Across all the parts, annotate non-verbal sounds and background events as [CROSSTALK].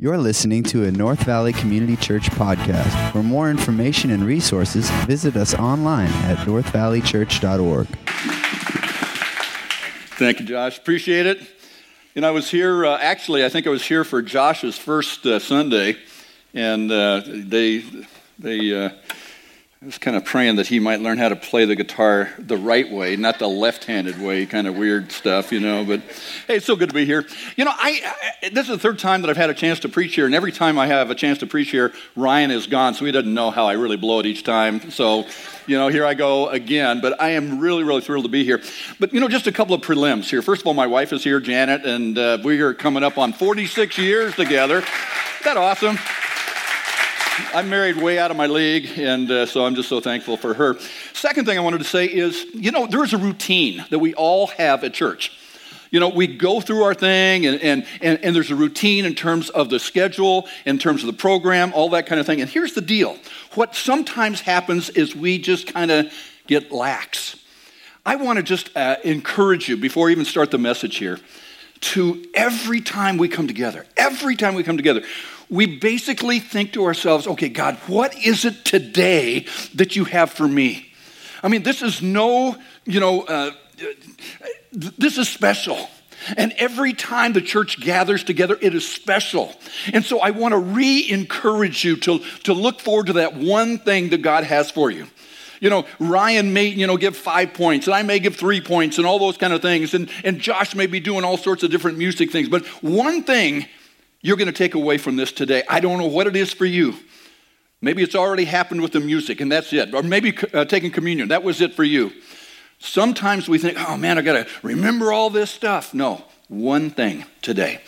You're listening to a North Valley Community Church podcast. For more information and resources, visit us online at northvalleychurch.org. Thank you, Josh. Appreciate it. Know, I was here, uh, actually, I think I was here for Josh's first uh, Sunday, and uh, they, they, uh, I was kind of praying that he might learn how to play the guitar the right way, not the left-handed way, kind of weird stuff, you know. But hey, it's so good to be here. You know, I, I, this is the third time that I've had a chance to preach here, and every time I have a chance to preach here, Ryan is gone, so he doesn't know how I really blow it each time. So, you know, here I go again. But I am really, really thrilled to be here. But you know, just a couple of prelims here. First of all, my wife is here, Janet, and uh, we are coming up on 46 years together. Isn't that awesome? I'm married way out of my league, and uh, so I'm just so thankful for her. Second thing I wanted to say is, you know, there's a routine that we all have at church. You know, we go through our thing, and, and, and, and there's a routine in terms of the schedule, in terms of the program, all that kind of thing. And here's the deal what sometimes happens is we just kind of get lax. I want to just uh, encourage you before I even start the message here to every time we come together, every time we come together, we basically think to ourselves, okay, God, what is it today that you have for me? I mean, this is no, you know, uh, this is special. And every time the church gathers together, it is special. And so I want to re encourage you to, to look forward to that one thing that God has for you. You know, Ryan may, you know, give five points, and I may give three points, and all those kind of things. And, and Josh may be doing all sorts of different music things. But one thing you're going to take away from this today. I don't know what it is for you. Maybe it's already happened with the music and that's it. Or maybe uh, taking communion, that was it for you. Sometimes we think, oh man, I got to remember all this stuff. No, one thing today.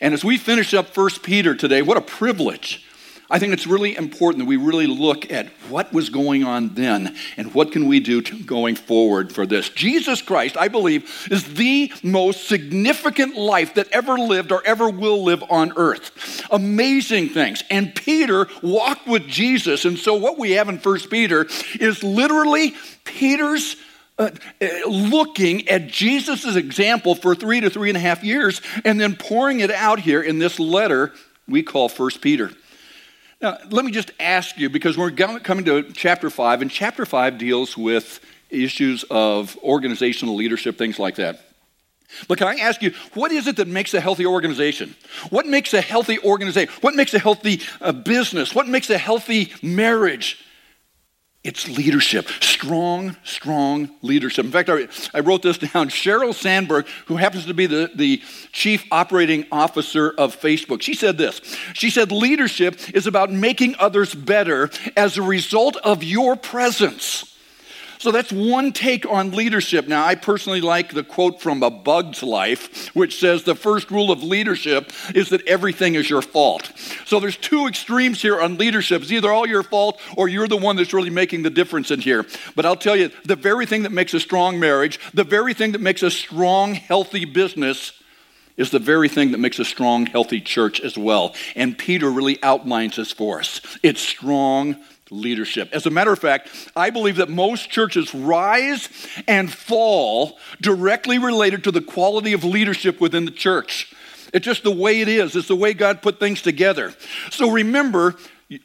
And as we finish up First Peter today, what a privilege I think it's really important that we really look at what was going on then and what can we do going forward for this. Jesus Christ, I believe, is the most significant life that ever lived or ever will live on earth. Amazing things. And Peter walked with Jesus. And so what we have in First Peter is literally Peter's uh, uh looking at Jesus' example for three to three and a half years and then pouring it out here in this letter we call First Peter. Now, let me just ask you because we're coming to chapter 5, and chapter 5 deals with issues of organizational leadership, things like that. But can I ask you, what is it that makes a healthy organization? What makes a healthy organization? What makes a healthy uh, business? What makes a healthy marriage? It's leadership, strong, strong leadership. In fact, I, I, wrote this down. Sheryl Sandberg, who happens to be the, the chief operating officer of Facebook, she said this. She said, Leadership is about making others better as a result of your presence. So that's one take on leadership. Now, I personally like the quote from A Bug's Life, which says the first rule of leadership is that everything is your fault. So there's two extremes here on leadership. It's either all your fault or you're the one that's really making the difference in here. But I'll tell you, the very thing that makes a strong marriage, the very thing that makes a strong, healthy business, is the very thing that makes a strong, healthy church as well. And Peter really outlines this for us. It's strong leadership. As a matter of fact, I believe that most churches rise and fall directly related to the quality of leadership within the church. It's just the way it is, it's the way God put things together. So remember,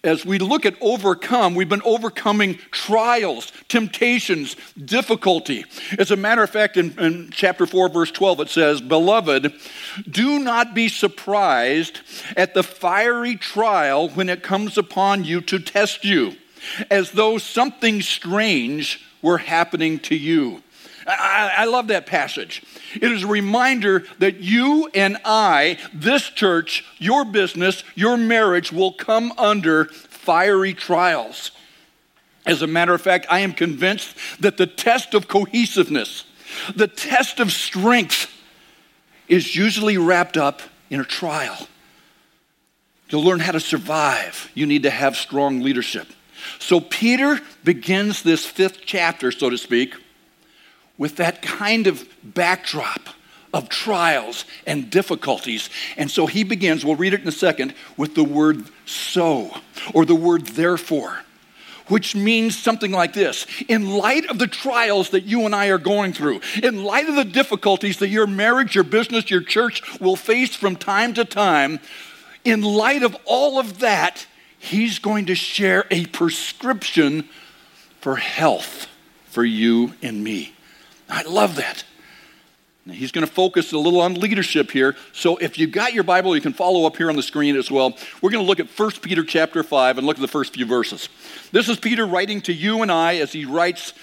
as we look at overcome, we've been overcoming trials, temptations, difficulty. As a matter of fact, in, in, chapter 4, verse 12, it says, Beloved, do not be surprised at the fiery trial when it comes upon you to test you as though something strange were happening to you. I, I, love that passage. It is a reminder that you and I, this church, your business, your marriage will come under fiery trials. As a matter of fact, I am convinced that the test of cohesiveness, the test of strength, is usually wrapped up in a trial. To learn how to survive, you need to have strong leadership. So Peter begins this fifth chapter, so to speak, with that kind of backdrop of trials and difficulties. And so he begins, we'll read it in a second, with the word so, or the word therefore, which means something like this In light of the trials that you and I are going through, in light of the difficulties that your marriage, your business, your church will face from time to time, in light of all of that, he's going to share a prescription for health for you and me. I love that. Now, he's going to focus a little on leadership here. So if you've got your Bible, you can follow up here on the screen as well. We're going to look at 1 Peter chapter 5 and look at the first few verses. This is Peter writing to you and I as he writes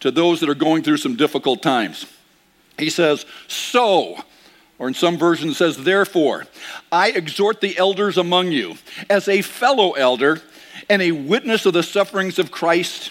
to those that are going through some difficult times. He says, So, or in some versions says, Therefore, I exhort the elders among you, as a fellow elder and a witness of the sufferings of Christ,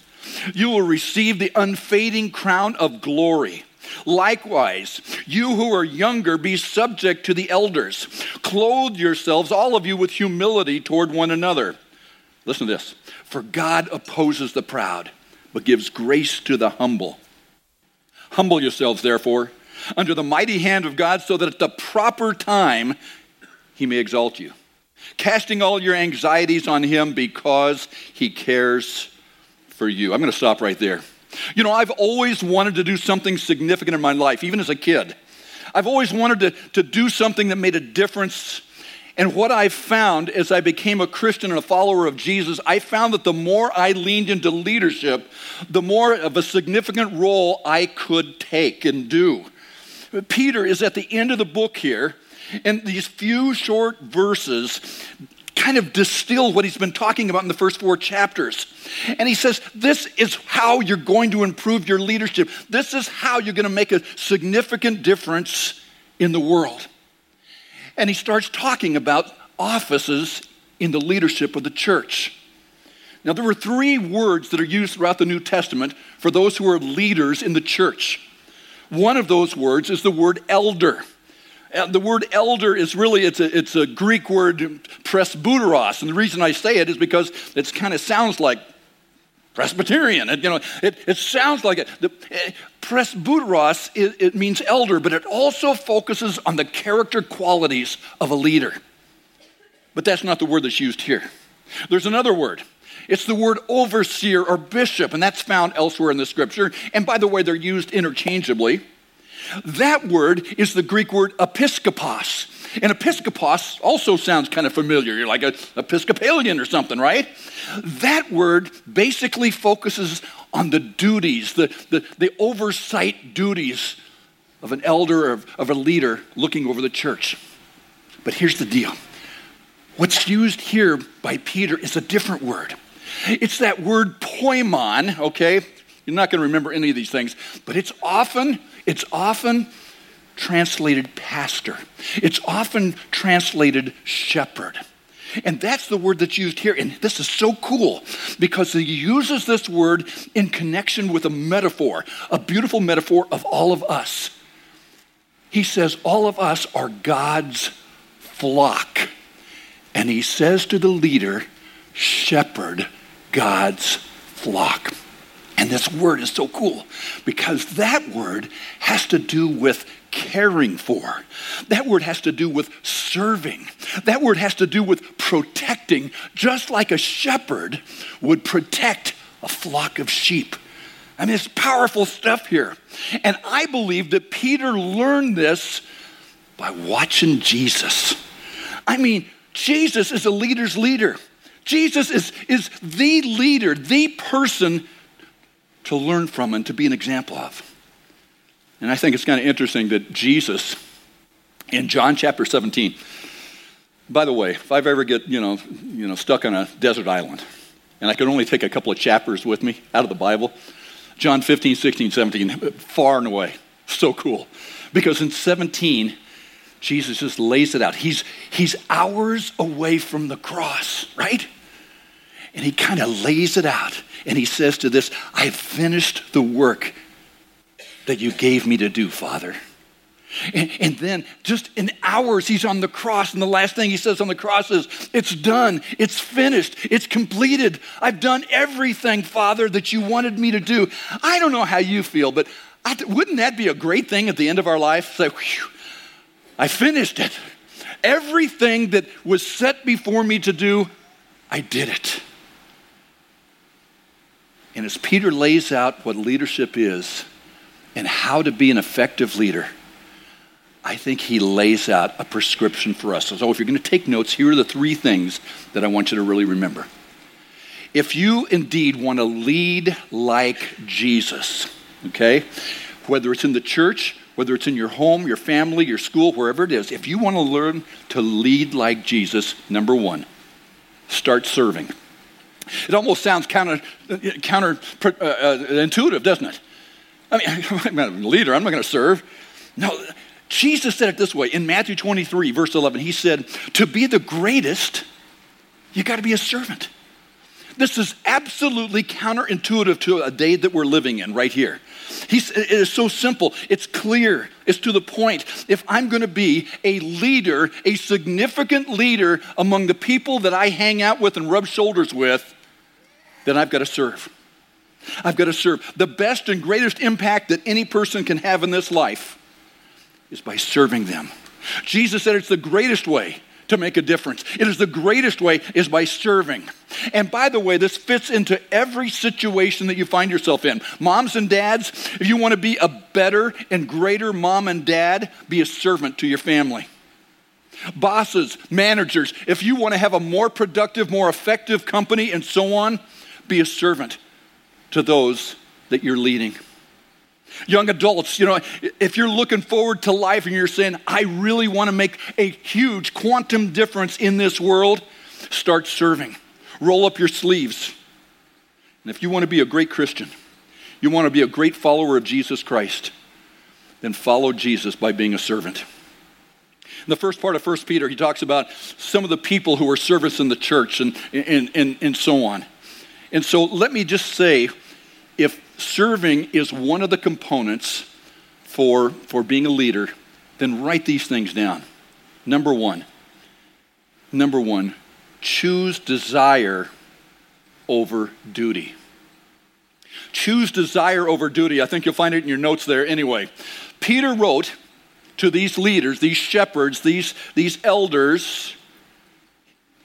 you will receive the unfading crown of glory. Likewise, you who are younger, be subject to the elders. Clothe yourselves, all of you, with humility toward one another. Listen to this For God opposes the proud, but gives grace to the humble. Humble yourselves, therefore under the mighty hand of God so that at the proper time he may exalt you. Casting all your anxieties on him because he cares for you. I'm going to stop right there. You know, I've always wanted to do something significant in my life, even as a kid. I've always wanted to, to do something that made a difference. And what I found as I became a Christian and a follower of Jesus, I found that the more I leaned into leadership, the more of a significant role I could take and do. Peter is at the end of the book here, and these few short verses kind of distill what he's been talking about in the first four chapters. And he says, This is how you're going to improve your leadership. This is how you're going to make a significant difference in the world. And he starts talking about offices in the leadership of the church. Now, there were three words that are used throughout the New Testament for those who are leaders in the church. One of those words is the word elder. Uh, the word elder is really it's a, it's a greek word presbyteros. And the reason i say it is because it kind of sounds like presbyterian. It, you know, it, it sounds like it. The, uh, presbyteros it, it means elder but it also focuses on the character qualities of a leader. But that's not the word that's used here. There's another word. It's the word overseer or bishop, and that's found elsewhere in the scripture. And by the way, they're used interchangeably. That word is the Greek word episkopos. And episkopos also sounds kind of familiar. You're like an Episcopalian or something, right? That word basically focuses on the duties, the, the, the oversight duties of an elder or of, of a leader looking over the church. But here's the deal what's used here by Peter is a different word. It's that word poimon, okay? You're not going to remember any of these things, but it's often, it's often translated pastor. It's often translated shepherd. And that's the word that's used here. And this is so cool because he uses this word in connection with a metaphor, a beautiful metaphor of all of us. He says, All of us are God's flock. And he says to the leader, Shepherd God's flock. And this word is so cool because that word has to do with caring for. That word has to do with serving. That word has to do with protecting, just like a shepherd would protect a flock of sheep. I mean, it's powerful stuff here. And I believe that Peter learned this by watching Jesus. I mean, Jesus is a leader's leader. Jesus is, is the leader, the person to learn from and to be an example of. And I think it's kind of interesting that Jesus, in John chapter 17, by the way, if I ever get, you know, you know, stuck on a desert island and I could only take a couple of chapters with me out of the Bible, John 15, 16, 17, far and away. So cool. Because in 17, Jesus just lays it out. He's, he's hours away from the cross, right? And he kind of lays it out. And he says to this, I've finished the work that you gave me to do, Father. And, and, then just in hours, he's on the cross. And the last thing he says on the cross is, It's done. It's finished. It's completed. I've done everything, Father, that you wanted me to do. I don't know how you feel, but I, wouldn't that be a great thing at the end of our life? Say, I finished it. Everything that was set before me to do, I did it. And as Peter lays out what leadership is and how to be an effective leader, I think he lays out a prescription for us. So, if you're going to take notes, here are the three things that I want you to really remember. If you indeed want to lead like Jesus, okay, whether it's in the church, whether it's in your home, your family, your school, wherever it is, if you want to learn to lead like Jesus, number one, start serving. It almost sounds counter, counter uh, uh, intuitive, doesn't it? I mean, [LAUGHS] I'm a leader, I'm not going to serve. No, Jesus said it this way in Matthew 23, verse 11. He said, To be the greatest, you got to be a servant. This is absolutely counterintuitive to a day that we're living in right here. He's, it is so simple. It's clear. It's to the point. If I'm going to be a leader, a significant leader among the people that I hang out with and rub shoulders with, then I've got to serve. I've got to serve. The best and greatest impact that any person can have in this life is by serving them. Jesus said it's the greatest way to make a difference. It is the greatest way is by serving. And by the way, this fits into every situation that you find yourself in. Moms and dads, if you want to be a better and greater mom and dad, be a servant to your family. Bosses, managers, if you want to have a more productive, more effective company and so on, be a servant to those that you're leading. Young adults, you know, if you're looking forward to life and you're saying, I really want to make a huge quantum difference in this world, start serving. Roll up your sleeves. And if you want to be a great Christian, you want to be a great follower of Jesus Christ, then follow Jesus by being a servant. In the first part of 1 Peter, he talks about some of the people who are service in the church and, and, and, and so on. And so let me just say if serving is one of the components for, for being a leader, then write these things down. Number one, number one, choose desire over duty. Choose desire over duty. I think you'll find it in your notes there anyway. Peter wrote to these leaders, these shepherds, these, these elders,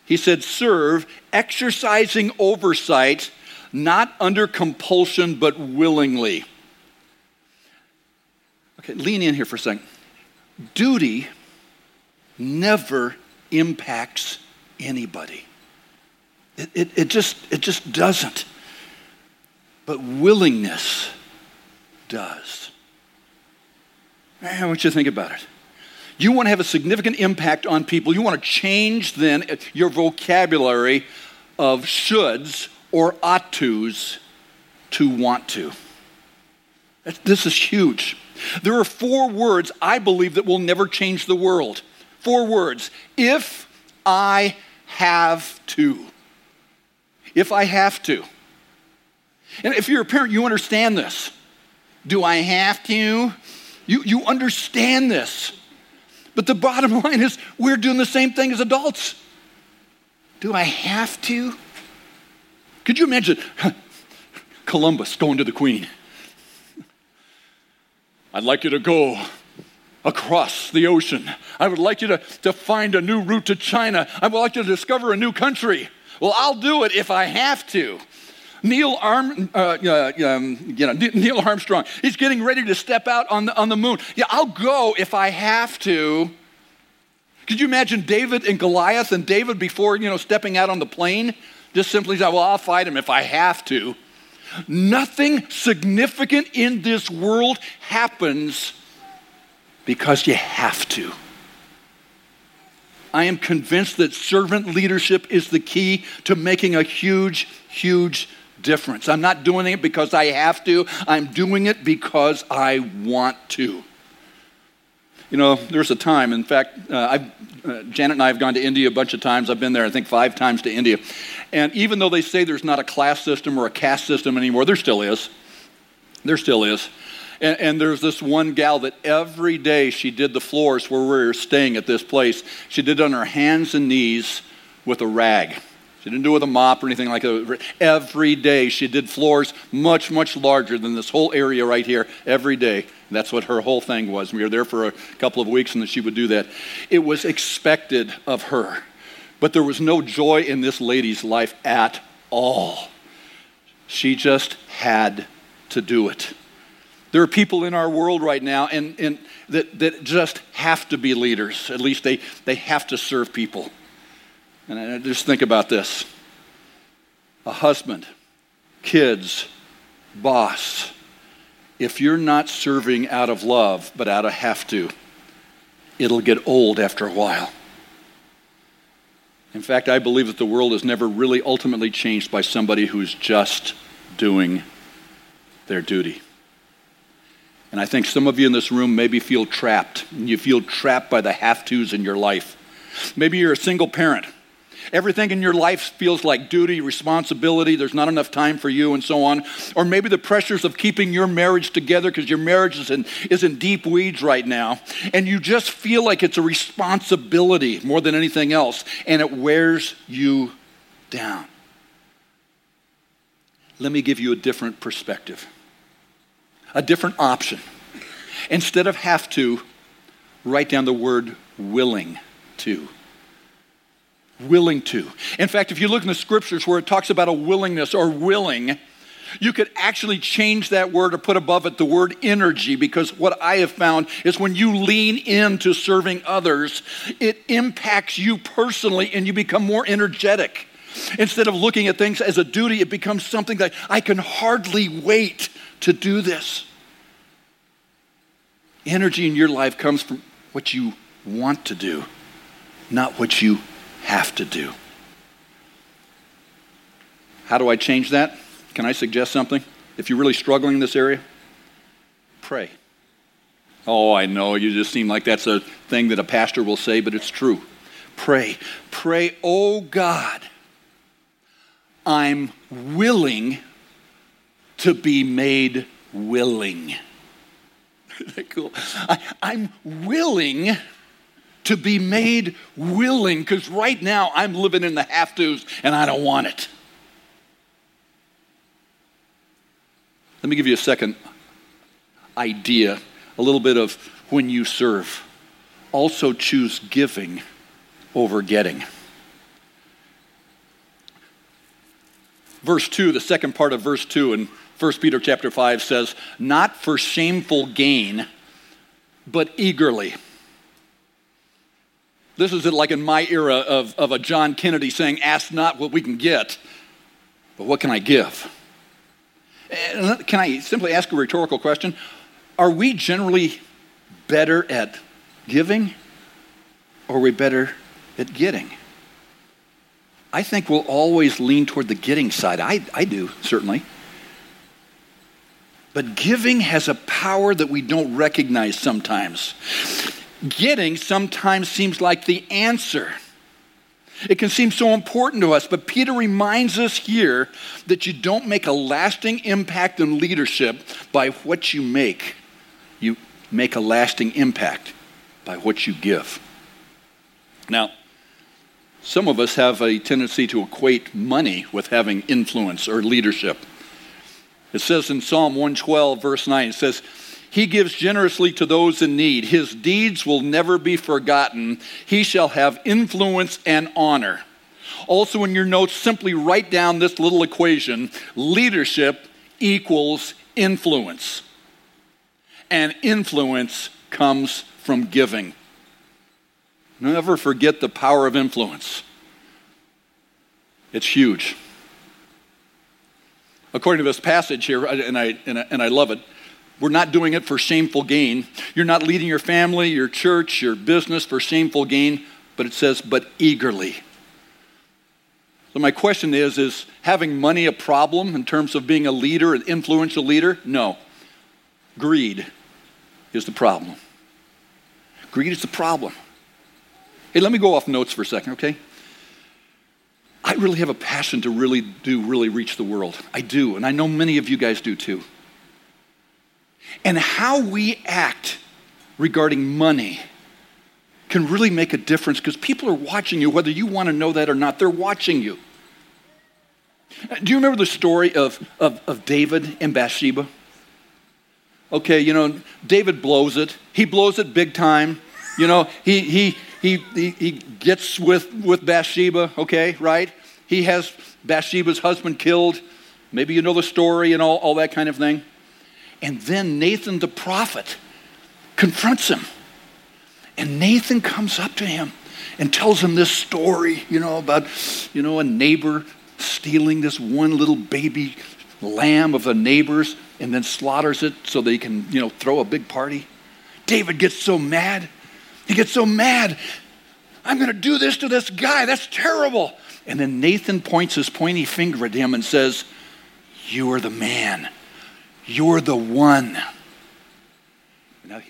he said, serve, exercising oversight not under compulsion, but willingly. Okay, lean in here for a second. Duty never impacts anybody. It, it, it, just, it just doesn't. But willingness does. I want you to think about it. You want to have a significant impact on people. You want to change then your vocabulary of shoulds or ought to's to want to. This is huge. There are four words I believe that will never change the world. Four words. If I have to. If I have to. And if you're a parent, you understand this. Do I have to? You, you understand this. But the bottom [LAUGHS] line is, we're doing the same thing as adults. Do I have to? Could you imagine [LAUGHS] Columbus going to the Queen? I'd like you to go across the ocean. I would like you to, to find a new route to China. I would like you to discover a new country. Well, I'll do it if I have to. Neil, Arm, uh, uh, um, you know, Neil Armstrong, he's getting ready to step out on the, on the moon. Yeah, I'll go if I have to. Could you imagine David and Goliath and David before, you know, stepping out on the plane? Just simply say, well, I'll fight him if I have to. Nothing significant in this world happens because you have to. I am convinced that servant leadership is the key to making a huge, huge difference. I'm not doing it because I have to, I'm doing it because I want to. You know, there's a time, in fact, uh, uh, Janet and I have gone to India a bunch of times. I've been there, I think, five times to India. And even though they say there's not a class system or a caste system anymore, there still is. There still is. And, and, there's this one gal that every day she did the floors where we were staying at this place. She did it on her hands and knees with a rag. She didn't do it with a mop or anything like that. Every day she did floors much, much larger than this whole area right here every day. That's what her whole thing was. We were there for a couple of weeks and then she would do that. It was expected of her. But there was no joy in this lady's life at all. She just had to do it. There are people in our world right now and, and that, that just have to be leaders. At least they, they have to serve people. And I just think about this a husband, kids, boss. If you're not serving out of love, but out of have to, it'll get old after a while. In fact, I believe that the world is never really ultimately changed by somebody who's just doing their duty. And I think some of you in this room maybe feel trapped. You feel trapped by the have tos in your life. Maybe you're a single parent. Everything in your life feels like duty, responsibility, there's not enough time for you, and so on. Or maybe the pressures of keeping your marriage together because your marriage is in, is in deep weeds right now. And you just feel like it's a responsibility more than anything else, and it wears you down. Let me give you a different perspective a different option. Instead of have to, write down the word willing to. Willing to. In fact, if you look in the scriptures where it talks about a willingness or willing, you could actually change that word or put above it the word energy because what I have found is when you lean into serving others, it impacts you personally and you become more energetic. Instead of looking at things as a duty, it becomes something that I can hardly wait to do this. Energy in your life comes from what you want to do, not what you have to do. How do I change that? Can I suggest something? If you're really struggling in this area, pray. Oh, I know, you just seem like that's a thing that a pastor will say, but it's true. Pray. Pray, oh God, I'm willing to be made willing. [LAUGHS] cool? I, I'm willing to be made willing because right now I'm living in the have tos and I don't want it. Let me give you a second idea, a little bit of when you serve. Also choose giving over getting. Verse 2, the second part of verse 2 in 1 Peter chapter 5 says, Not for shameful gain, but eagerly. This is like in my era of, of a John Kennedy saying, Ask not what we can get, but what can I give? Can I simply ask a rhetorical question? Are we generally better at giving or are we better at getting? I think we'll always lean toward the getting side. I, I do, certainly. But giving has a power that we don't recognize sometimes. Getting sometimes seems like the answer. It can seem so important to us, but Peter reminds us here that you don't make a lasting impact in leadership by what you make. You make a lasting impact by what you give. Now, some of us have a tendency to equate money with having influence or leadership. It says in Psalm 112, verse 9, it says, He gives generously to those in need. His deeds will never be forgotten. He shall have influence and honor. Also, in your notes, simply write down this little equation leadership equals influence. And influence comes from giving. Never forget the power of influence. It's huge according to this passage here, and I, and I, and I love it, we're not doing it for shameful gain. You're not leading your family, your church, your business for shameful gain, but it says, but eagerly. So my question is, is having money a problem in terms of being a leader, an influential leader? No. Greed is the problem. Greed is the problem. Hey, let me go off notes for a second, okay? I really have a passion to really do, really reach the world. I do, and I know many of you guys do too. And how we act regarding money can really make a difference because people are watching you, whether you want to know that or not, they're watching you. Do you remember the story of, of, of David and Bathsheba? Okay, you know, David blows it. He blows it big time. You know, he, he, he, he, he gets with, with Bathsheba, okay, right? He has Bathsheba's husband killed. Maybe you know the story and all, all that kind of thing. And then Nathan the prophet confronts him. And Nathan comes up to him and tells him this story, you know, about, you know, a neighbor stealing this one little baby lamb of the neighbors and then slaughters it so they can, you know, throw a big party. David gets so mad. He gets so mad. I'm going to do this to this guy. That's terrible. And then Nathan points his pointy finger at him and says, You are the man. You're the one. Now,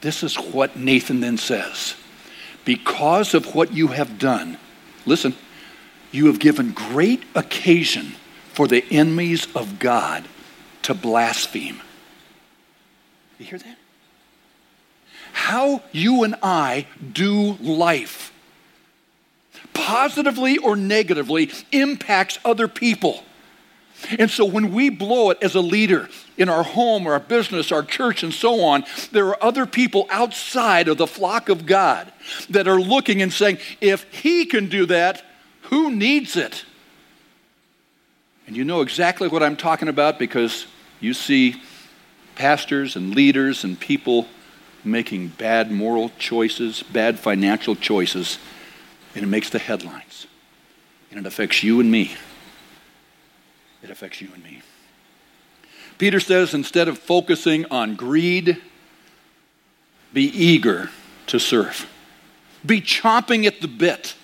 this is what Nathan then says. Because of what you have done, listen, you have given great occasion for the enemies of God to blaspheme. You hear that? How you and I do life, positively or negatively, impacts other people. And so when we blow it as a leader in our home or our business, our church, and so on, there are other people outside of the flock of God that are looking and saying, if he can do that, who needs it? And you know exactly what I'm talking about because you see pastors and leaders and people making bad moral choices, bad financial choices, and it makes the headlines. And it affects you and me. It affects you and me. Peter says instead of focusing on greed, be eager to serve. Be chomping at the bit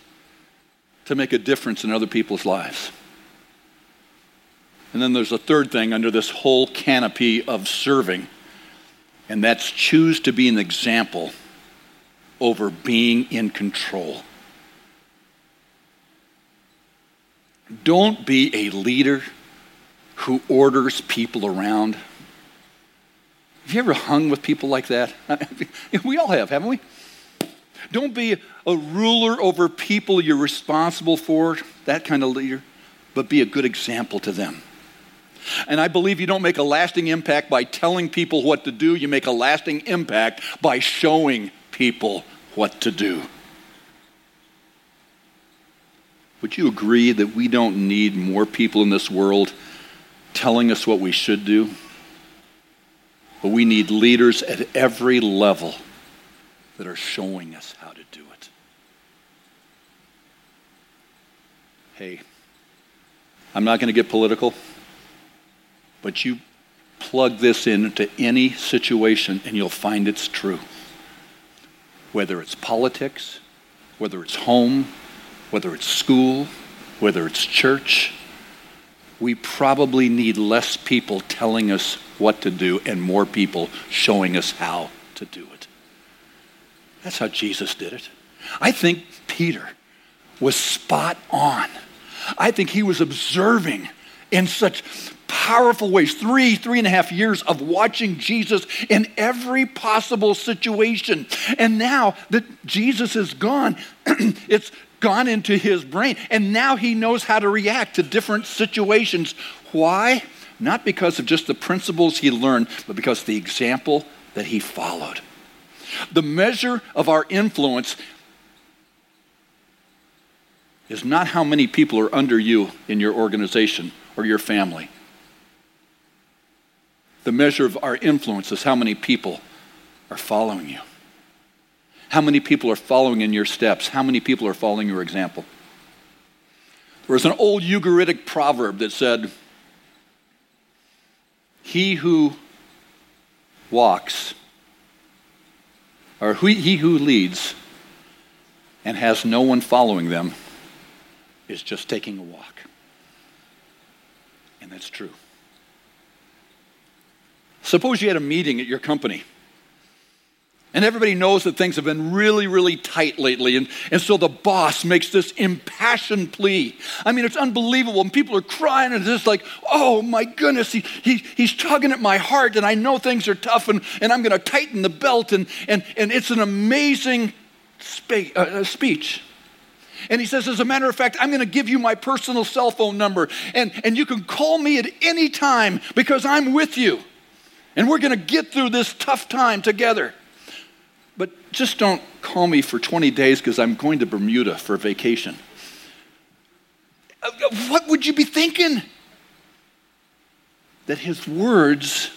to make a difference in other people's lives. And then there's a third thing under this whole canopy of serving, and that's choose to be an example over being in control. Don't be a leader who orders people around. Have you ever hung with people like that? [LAUGHS] we all have, haven't we? Don't be a ruler over people you're responsible for, that kind of leader, but be a good example to them. And I believe you don't make a lasting impact by telling people what to do, you make a lasting impact by showing people what to do. Would you agree that we don't need more people in this world telling us what we should do? But we need leaders at every level that are showing us how to do it. Hey, I'm not going to get political. But you plug this into any situation and you'll find it's true. Whether it's politics, whether it's home, whether it's school, whether it's church, we probably need less people telling us what to do and more people showing us how to do it. That's how Jesus did it. I think Peter was spot on. I think he was observing in such powerful ways. Three, three and a half years of watching Jesus in every possible situation. And now that Jesus is gone, [CLEARS THROAT] it's gone into his brain. And now he knows how to react to different situations. Why? Not because of just the principles he learned, but because the example that he followed. The measure of our influence is not how many people are under you in your organization or your family. The measure of our influence is how many people are following you. How many people are following in your steps? How many people are following your example? There was an old Ugaritic proverb that said, He who walks, or he who leads and has no one following them, is just taking a walk. And that's true. Suppose you had a meeting at your company And everybody knows that things have been really, really tight lately. And, and so the boss makes this impassioned plea. I mean, it's unbelievable. And people are crying, and just like, oh my goodness, he, he, he's tugging at my heart, and I know things are tough, and, and I'm going to tighten the belt. And, and, and it's an amazing spe- uh, uh, speech. And he says, as a matter of fact, I'm going to give you my personal cell phone number, and, and you can call me at any time because I'm with you. And we're going to get through this tough time together. Just don't call me for 20 days because I'm going to Bermuda for vacation. Uh, what would you be thinking? That his words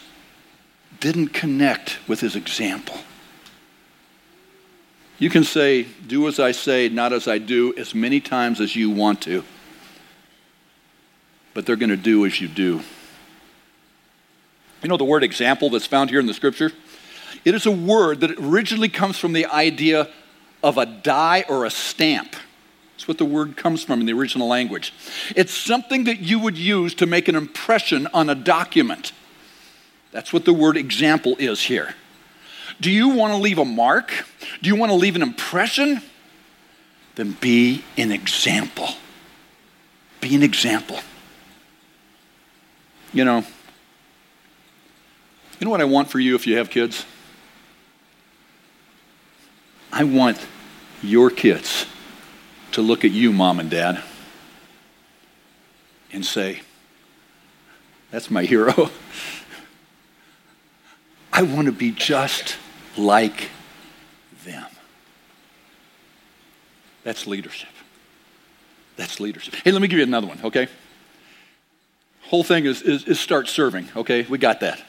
didn't connect with his example. You can say, Do as I say, not as I do, as many times as you want to. But they're going to do as you do. You know the word example that's found here in the scripture? It is a word that originally comes from the idea of a die or a stamp. That's what the word comes from in the original language. It's something that you would use to make an impression on a document. That's what the word example is here. Do you want to leave a mark? Do you want to leave an impression? Then be an example. Be an example. You know, you know what I want for you if you have kids? I want your kids to look at you, mom and dad, and say, That's my hero. [LAUGHS] I want to be just like them. That's leadership. That's leadership. Hey, let me give you another one, okay? Whole thing is, is, is start serving, okay? We got that.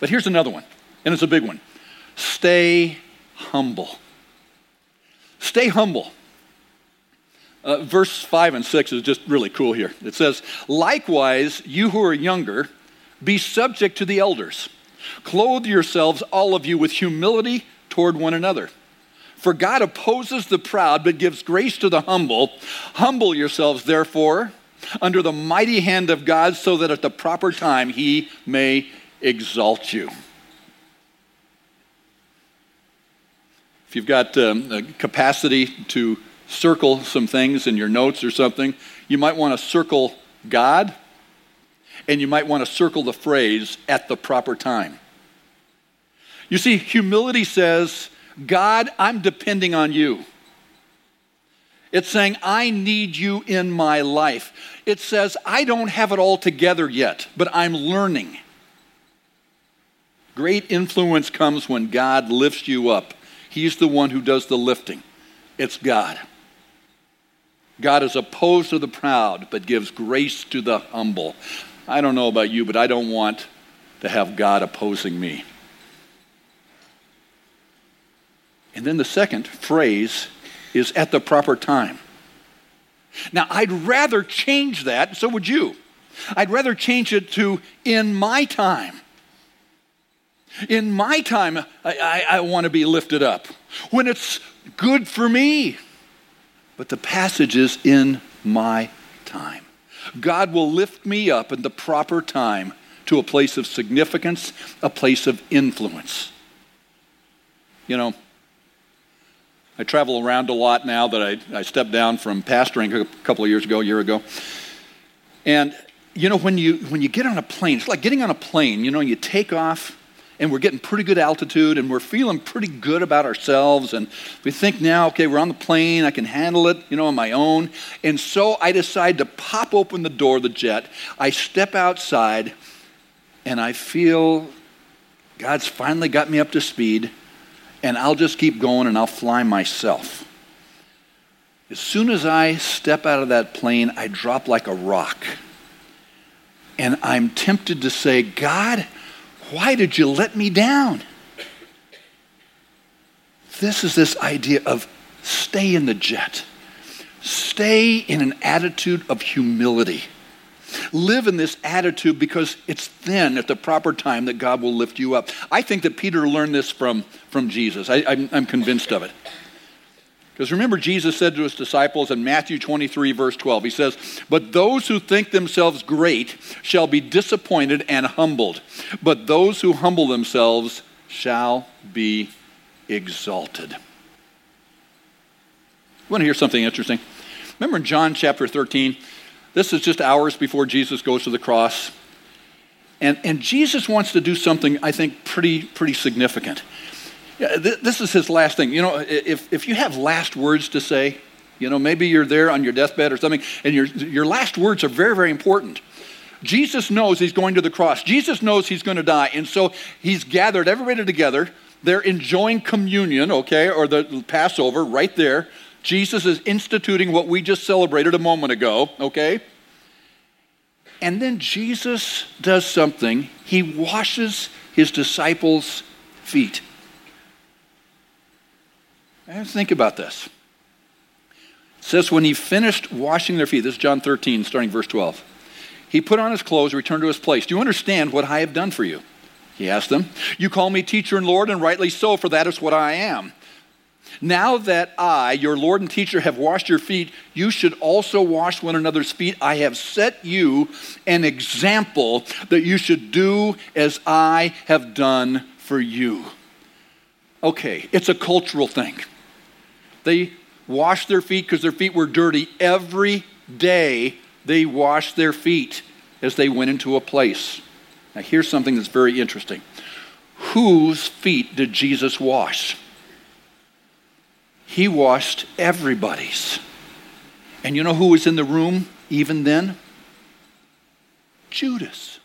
But here's another one, and it's a big one. Stay humble. Stay humble. Uh, verse 5 and 6 is just really cool here. It says, Likewise, you who are younger, be subject to the elders. Clothe yourselves, all of you, with humility toward one another. For God opposes the proud, but gives grace to the humble. Humble yourselves, therefore, under the mighty hand of God, so that at the proper time he may exalt you. If you've got um, a capacity to circle some things in your notes or something, you might want to circle God and you might want to circle the phrase at the proper time. You see, humility says, God, I'm depending on you. It's saying, I need you in my life. It says, I don't have it all together yet, but I'm learning. Great influence comes when God lifts you up He's the one who does the lifting. It's God. God is opposed to the proud, but gives grace to the humble. I don't know about you, but I don't want to have God opposing me. And then the second phrase is at the proper time. Now, I'd rather change that, so would you. I'd rather change it to in my time. In my time, I, I, I want to be lifted up when it's good for me. But the passage is in my time. God will lift me up in the proper time to a place of significance, a place of influence. You know, I travel around a lot now that I, I stepped down from pastoring a couple of years ago, a year ago. And, you know, when you, when you get on a plane, it's like getting on a plane, you know, you take off and we're getting pretty good altitude and we're feeling pretty good about ourselves and we think now okay we're on the plane i can handle it you know on my own. And so i decide to pop open the door of the jet. I step outside and i feel god's finally got me up to speed and i'll just keep going and i'll fly myself. As soon as i step out of that plane i drop like a rock. And i'm tempted to say god why did you let me down? This is this idea of stay in the jet, stay in an attitude of humility. Live in this attitude because it's then at the proper time that God will lift you up. I think that Peter learned this from, from Jesus. I, I'm convinced of it. Because remember, Jesus said to his disciples in Matthew 23, verse 12, He says, But those who think themselves great shall be disappointed and humbled, but those who humble themselves shall be exalted. Want to hear something interesting? Remember in John chapter 13? This is just hours before Jesus goes to the cross. And, and Jesus wants to do something, I think, pretty, pretty significant. Yeah, th- this is his last thing. You know, if, if you have last words to say, you know, maybe you're there on your deathbed or something, and your, your last words are very, very important. Jesus knows he's going to the cross. Jesus knows he's going to die. And so he's gathered everybody together. They're enjoying communion, okay, or the Passover right there. Jesus is instituting what we just celebrated a moment ago, okay? And then Jesus does something. He washes his disciples' feet. Eh, think about this. It says, when he finished washing their feet, this is John 13, starting verse 12. He put on his clothes, returned to his place. Do you understand what I have done for you? He asked them. You call me teacher and Lord, and rightly so, for that is what I am. Now that I, your Lord and teacher, have washed your feet, you should also wash one another's feet. I have set you an example that you should do as I have done for you. Okay, it's a cultural thing. They washed their feet because their feet were dirty every day they washed their feet as they went into a place. Now, here's something that's very interesting. Whose feet did Jesus wash? He washed everybody's. And you know who was in the room even then? Judas.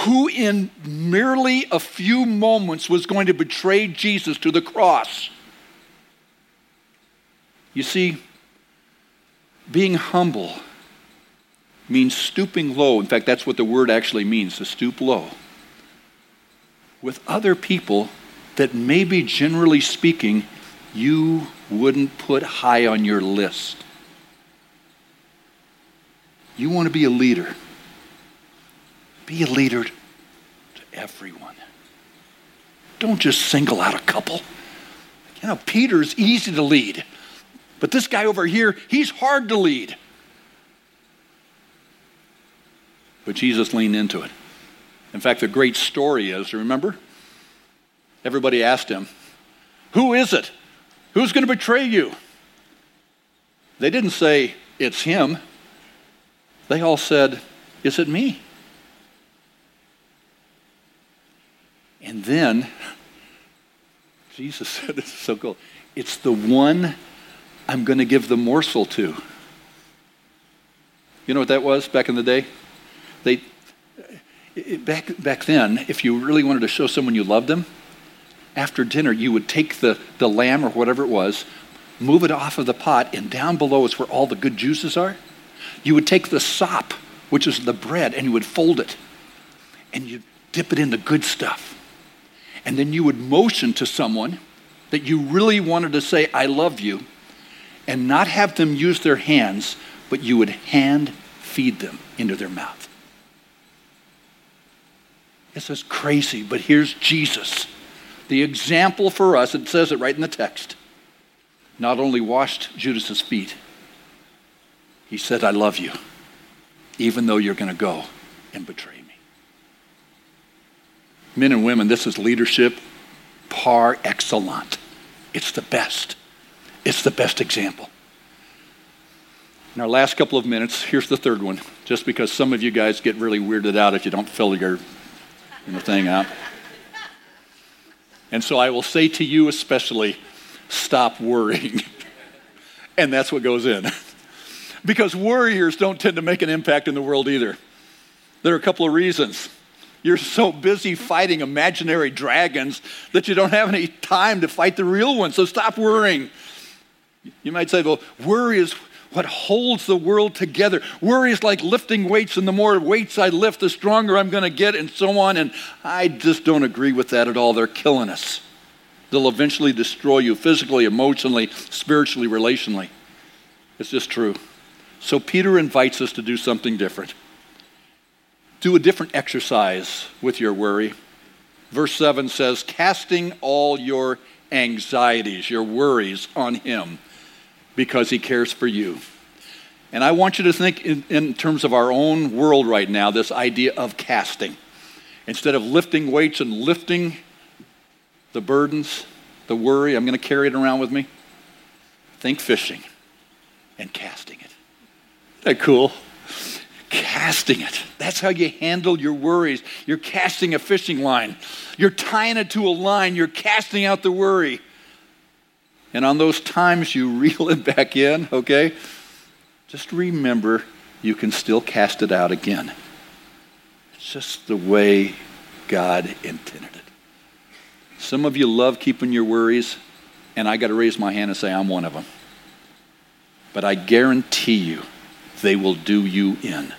Who, in merely a few moments, was going to betray Jesus to the cross. You see, being humble means stooping low. In fact, that's what the word actually means to stoop low. With other people that maybe generally speaking, you wouldn't put high on your list. You want to be a leader. Be a leader to everyone. Don't just single out a couple. You know, Peter's easy to lead. But this guy over here, he's hard to lead. But Jesus leaned into it. In fact, the great story is remember? Everybody asked him, Who is it? Who's going to betray you? They didn't say, It's him. They all said, Is it me? And then [LAUGHS] Jesus [LAUGHS] said, This is so cool. It's the one I'm going to give the morsel to. You know what that was back in the day? They, back, back then, if you really wanted to show someone you loved them, after dinner, you would take the, the lamb or whatever it was, move it off of the pot, and down below is where all the good juices are. You would take the sop, which is the bread, and you would fold it, and you'd dip it in the good stuff. And then you would motion to someone that you really wanted to say, I love you, and not have them use their hands, but you would hand feed them into their mouth. This is crazy, but here's Jesus, the example for us. It says it right in the text. Not only washed Judas's feet, he said, I love you, even though you're going to go and betray me. Men and women, this is leadership par excellence. It's the best. It's the best example. In our last couple of minutes, here's the third one, just because some of you guys get really weirded out if you don't fill your you know, thing out. And so I will say to you especially, stop worrying. [LAUGHS] and that's what goes in. [LAUGHS] because worriers don't tend to make an impact in the world either. There are a couple of reasons. You're so busy fighting imaginary dragons that you don't have any time to fight the real ones, so stop worrying. You might say, well, worry is what holds the world together. Worry is like lifting weights, and the more weights I lift, the stronger I'm going to get, and so on. And I just don't agree with that at all. They're killing us. They'll eventually destroy you physically, emotionally, spiritually, relationally. It's just true. So Peter invites us to do something different. Do a different exercise with your worry. Verse 7 says, casting all your anxieties, your worries on him because he cares for you. And I want you to think in, in, terms of our own world right now, this idea of casting. Instead of lifting weights and lifting the burdens, the worry, I'm going to carry it around with me. Think fishing and casting it. Isn't that cool? Casting it. That's how you handle your worries. You're casting a fishing line. You're tying it to a line. You're casting out the worry. And on those times you [LAUGHS] reel it back in, okay? Just remember you can still cast it out again. It's just the way God intended it. Some of you love keeping your worries, and I got to raise my hand and say I'm one of them. But I guarantee you, they will do you in.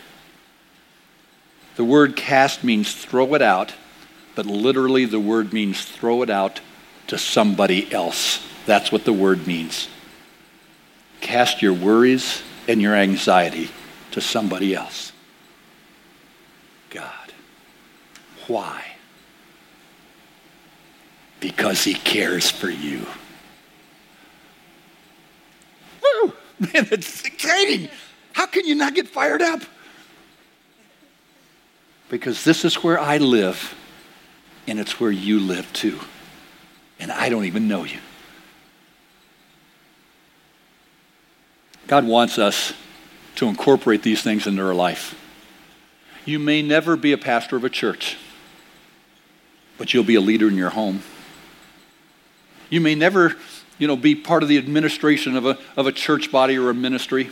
The word cast means throw it out, but literally the word means throw it out to somebody else. That's what the word means. Cast your worries and your anxiety to somebody else. God. Why? Because he cares for you. Woo! Man, it's exciting. How can you not get fired up? Because this is where I live, and it's where you live too. And I don't even know you. God wants us to incorporate these things into our life. You may never be a pastor of a church, but you'll be a leader in your home. You may never, you know, be part of the administration of a, of a church body or a ministry,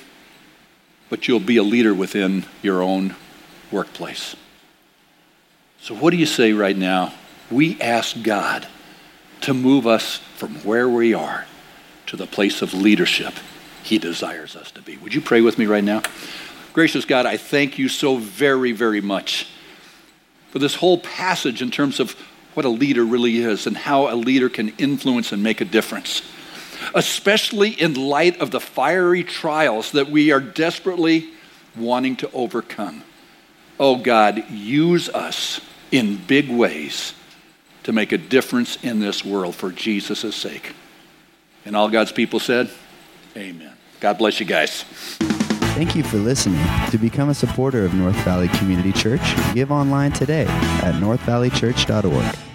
but you'll be a leader within your own workplace. So, what do you say right now? We ask God to move us from where we are to the place of leadership he desires us to be. Would you pray with me right now? Gracious God, I thank you so very, very much for this whole passage in terms of what a leader really is and how a leader can influence and make a difference, especially in light of the fiery trials that we are desperately wanting to overcome. Oh God, use us in big ways to make a difference in this world for Jesus' sake. And all God's people said, Amen. God bless you guys. Thank you for listening. To become a supporter of North Valley Community Church, give online today at northvalleychurch.org.